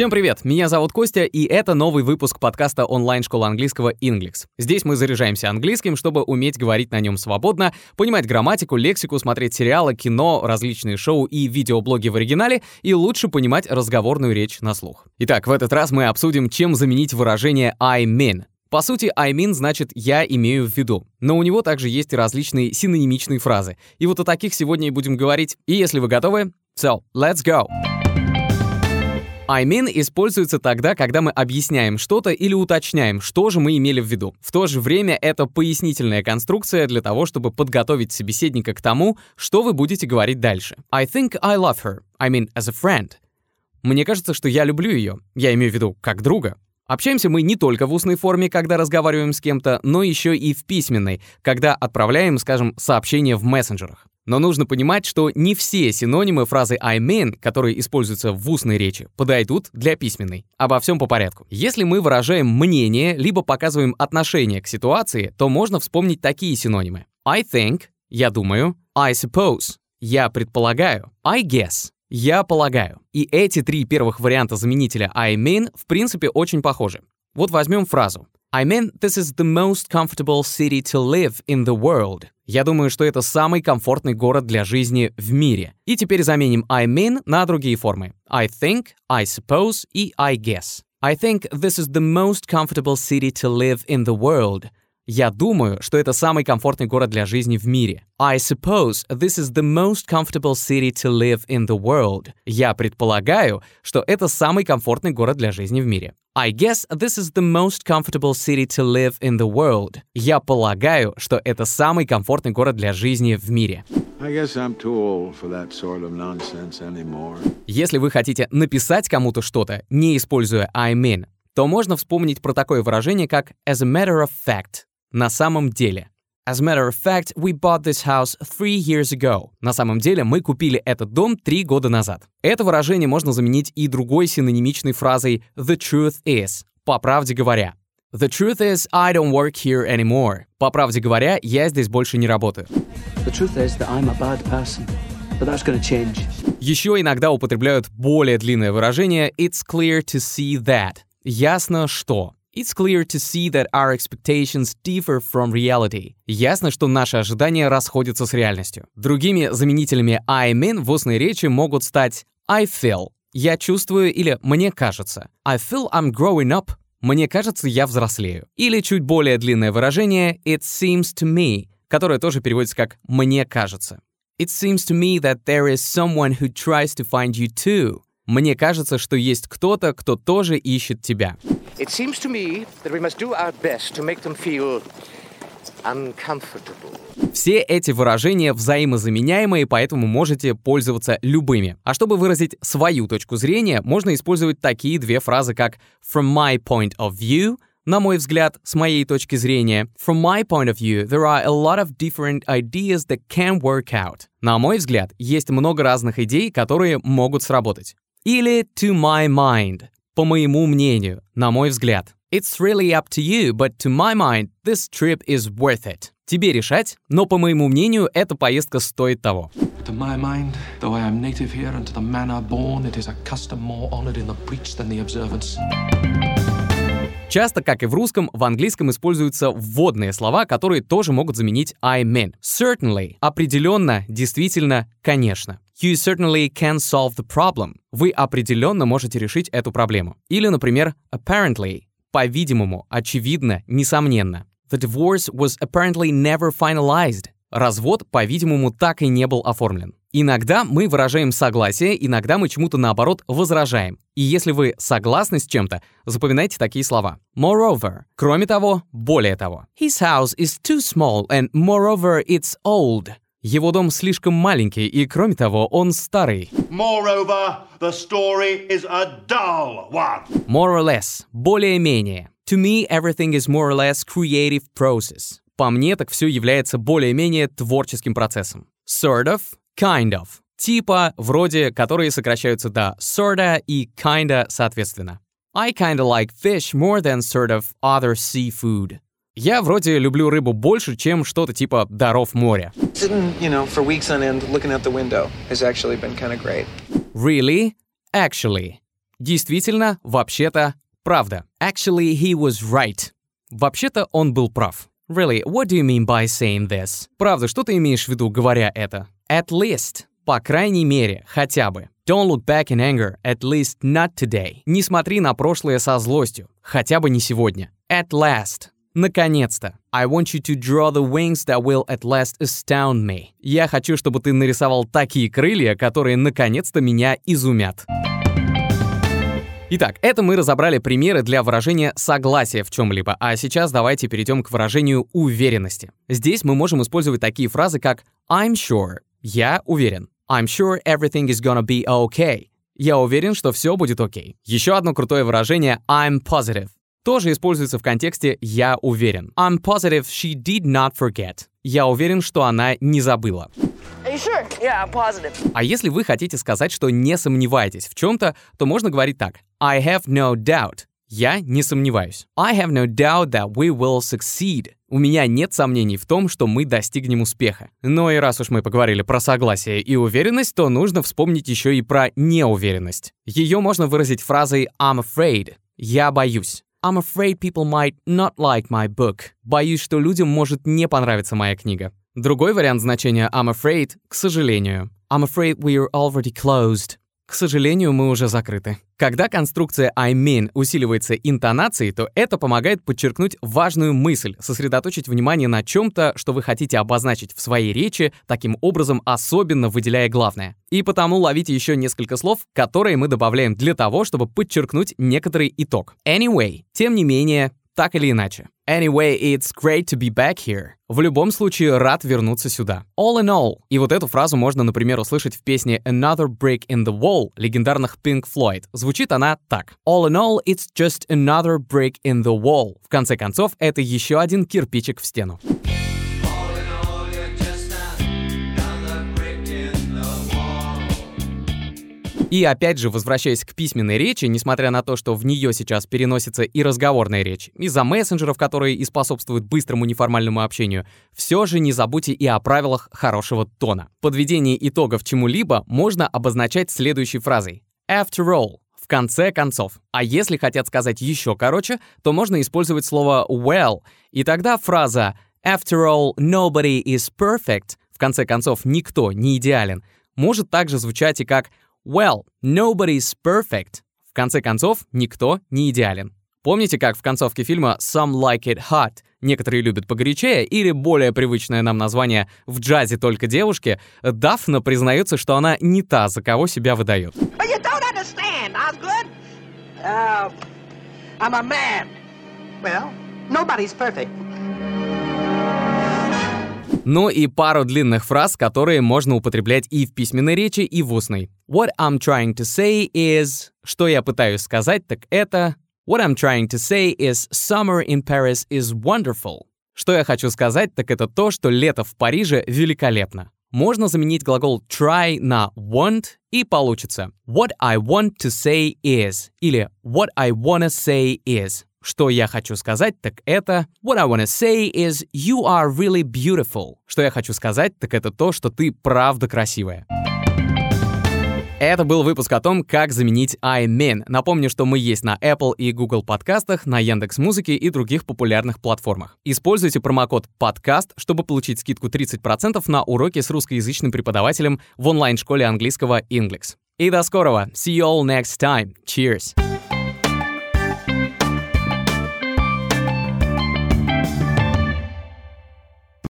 Всем привет! Меня зовут Костя, и это новый выпуск подкаста онлайн-школы английского Inglix. Здесь мы заряжаемся английским, чтобы уметь говорить на нем свободно, понимать грамматику, лексику, смотреть сериалы, кино, различные шоу и видеоблоги в оригинале и лучше понимать разговорную речь на слух. Итак, в этот раз мы обсудим, чем заменить выражение I mean. По сути, I mean значит «я имею в виду». Но у него также есть различные синонимичные фразы. И вот о таких сегодня и будем говорить. И если вы готовы, so, let's go! I mean используется тогда, когда мы объясняем что-то или уточняем, что же мы имели в виду. В то же время это пояснительная конструкция для того, чтобы подготовить собеседника к тому, что вы будете говорить дальше. I think I love her. I mean, as a friend. Мне кажется, что я люблю ее. Я имею в виду как друга. Общаемся мы не только в устной форме, когда разговариваем с кем-то, но еще и в письменной, когда отправляем, скажем, сообщение в мессенджерах. Но нужно понимать, что не все синонимы фразы I mean, которые используются в устной речи, подойдут для письменной. Обо всем по порядку. Если мы выражаем мнение, либо показываем отношение к ситуации, то можно вспомнить такие синонимы. I think — я думаю, I suppose — я предполагаю, I guess — я полагаю. И эти три первых варианта заменителя I mean в принципе очень похожи. Вот возьмем фразу I mean, this is the most comfortable city to live in the world. Я думаю, что это самый комфортный город для жизни в мире. И теперь заменим I mean на другие формы. I think, I suppose и I guess. I think this is the most comfortable city to live in the world. Я думаю, что это самый комфортный город для жизни в мире. I suppose this is the most comfortable city to live in the world. Я предполагаю, что это самый комфортный город для жизни в мире. I guess this is the most comfortable city to live in the world. Я полагаю, что это самый комфортный город для жизни в мире. Если вы хотите написать кому-то что-то, не используя I mean, то можно вспомнить про такое выражение, как as a matter of fact, на самом деле. As a matter of fact, we bought this house three years ago. На самом деле, мы купили этот дом три года назад. Это выражение можно заменить и другой синонимичной фразой the truth is. По правде говоря. The truth is, I don't work here anymore. По правде говоря, я здесь больше не работаю. The truth is that I'm a bad person. But that's gonna change. Еще иногда употребляют более длинное выражение It's clear to see that. Ясно, что. It's clear to see that our expectations differ from reality. Ясно, что наши ожидания расходятся с реальностью. Другими заменителями I mean в устной речи могут стать I feel. Я чувствую или мне кажется. I feel I'm growing up. Мне кажется, я взрослею. Или чуть более длинное выражение It seems to me, которое тоже переводится как «мне кажется». It seems to me that there is someone who tries to find you too. Мне кажется, что есть кто-то, кто тоже ищет тебя. Все эти выражения взаимозаменяемые, поэтому можете пользоваться любыми. А чтобы выразить свою точку зрения, можно использовать такие две фразы, как «from my point of view», на мой взгляд, с моей точки зрения, from my point of view, there are a lot of different ideas that can work out. На мой взгляд, есть много разных идей, которые могут сработать. Или to my mind, по моему мнению, на мой взгляд. It's really up to you, but to my mind, this trip is worth it. Тебе решать, но по моему мнению, эта поездка стоит того. To my mind, though I am native here and to the manner born, it is a custom more honored in the breach than the observance. Часто, как и в русском, в английском используются вводные слова, которые тоже могут заменить I mean. Certainly — определенно, действительно, конечно. You certainly can solve the problem. Вы определенно можете решить эту проблему. Или, например, apparently — по-видимому, очевидно, несомненно. The divorce was apparently never finalized. Развод, по-видимому, так и не был оформлен. Иногда мы выражаем согласие, иногда мы чему-то наоборот возражаем. И если вы согласны с чем-то, запоминайте такие слова. Moreover. Кроме того, более того. His house is too small and moreover it's old. Его дом слишком маленький, и кроме того, он старый. Moreover, the story is a dull one. More or less. Более-менее. To me, everything is more or less creative process. По мне, так все является более-менее творческим процессом. Sort of, kind of. Типа, вроде, которые сокращаются до sorta и kinda соответственно. I kinda like fish more than sort of other seafood. Я вроде люблю рыбу больше, чем что-то типа даров моря. Really? Actually. Действительно, вообще-то, правда. Actually, he was right. Вообще-то он был прав. Really, what do you mean by saying this? Правда, что ты имеешь в виду, говоря это? At least. По крайней мере, хотя бы. Don't look back in anger, at least not today. Не смотри на прошлое со злостью, хотя бы не сегодня. At last. Наконец-то. I want you to draw the wings that will at last astound me. Я хочу, чтобы ты нарисовал такие крылья, которые наконец-то меня изумят. Итак, это мы разобрали примеры для выражения согласия в чем-либо, а сейчас давайте перейдем к выражению уверенности. Здесь мы можем использовать такие фразы, как I'm sure — я уверен. I'm sure everything is gonna be okay. Я уверен, что все будет окей. Okay. Еще одно крутое выражение I'm positive. Тоже используется в контексте «я уверен». I'm positive she did not forget. Я уверен, что она не забыла. Sure? Yeah, а если вы хотите сказать, что не сомневаетесь в чем-то, то можно говорить так. I have no doubt. Я не сомневаюсь. I have no doubt that we will succeed. У меня нет сомнений в том, что мы достигнем успеха. Но и раз уж мы поговорили про согласие и уверенность, то нужно вспомнить еще и про неуверенность. Ее можно выразить фразой I'm afraid. Я боюсь. I'm afraid people might not like my book. Боюсь, что людям может не понравиться моя книга. Другой вариант значения I'm afraid — к сожалению. I'm afraid we're already closed. К сожалению, мы уже закрыты. Когда конструкция I mean усиливается интонацией, то это помогает подчеркнуть важную мысль, сосредоточить внимание на чем-то, что вы хотите обозначить в своей речи, таким образом особенно выделяя главное. И потому ловите еще несколько слов, которые мы добавляем для того, чтобы подчеркнуть некоторый итог. Anyway, тем не менее, так или иначе. Anyway, it's great to be back here. В любом случае, рад вернуться сюда. All in all. И вот эту фразу можно, например, услышать в песне Another Brick in the Wall легендарных Pink Floyd. Звучит она так. All in all, it's just another brick in the wall. В конце концов, это еще один кирпичик в стену. И опять же, возвращаясь к письменной речи, несмотря на то, что в нее сейчас переносится и разговорная речь, из-за мессенджеров, которые и способствуют быстрому неформальному общению, все же не забудьте и о правилах хорошего тона. Подведение итогов чему-либо можно обозначать следующей фразой. After all, в конце концов. А если хотят сказать еще короче, то можно использовать слово well, и тогда фраза After all, nobody is perfect, в конце концов, никто не идеален, может также звучать и как Well, nobody's perfect. В конце концов, никто не идеален. Помните, как в концовке фильма Some Like It Hot некоторые любят погорячее, или более привычное нам название «В джазе только девушки», Дафна признается, что она не та, за кого себя выдает. Uh, I'm a man. Well, nobody's perfect. Ну и пару длинных фраз, которые можно употреблять и в письменной речи, и в устной. What I'm trying to say is... Что я пытаюсь сказать, так это... What I'm trying to say is summer in Paris is wonderful. Что я хочу сказать, так это то, что лето в Париже великолепно. Можно заменить глагол try на want и получится What I want to say is или What I wanna say is. Что я хочу сказать, так это What I wanna say is you are really beautiful. Что я хочу сказать, так это то, что ты правда красивая. Это был выпуск о том, как заменить I mean. Напомню, что мы есть на Apple и Google подкастах, на Яндекс Музыке и других популярных платформах. Используйте промокод подкаст, чтобы получить скидку 30% на уроки с русскоязычным преподавателем в онлайн-школе английского Inglix. И до скорого. See you all next time. Cheers.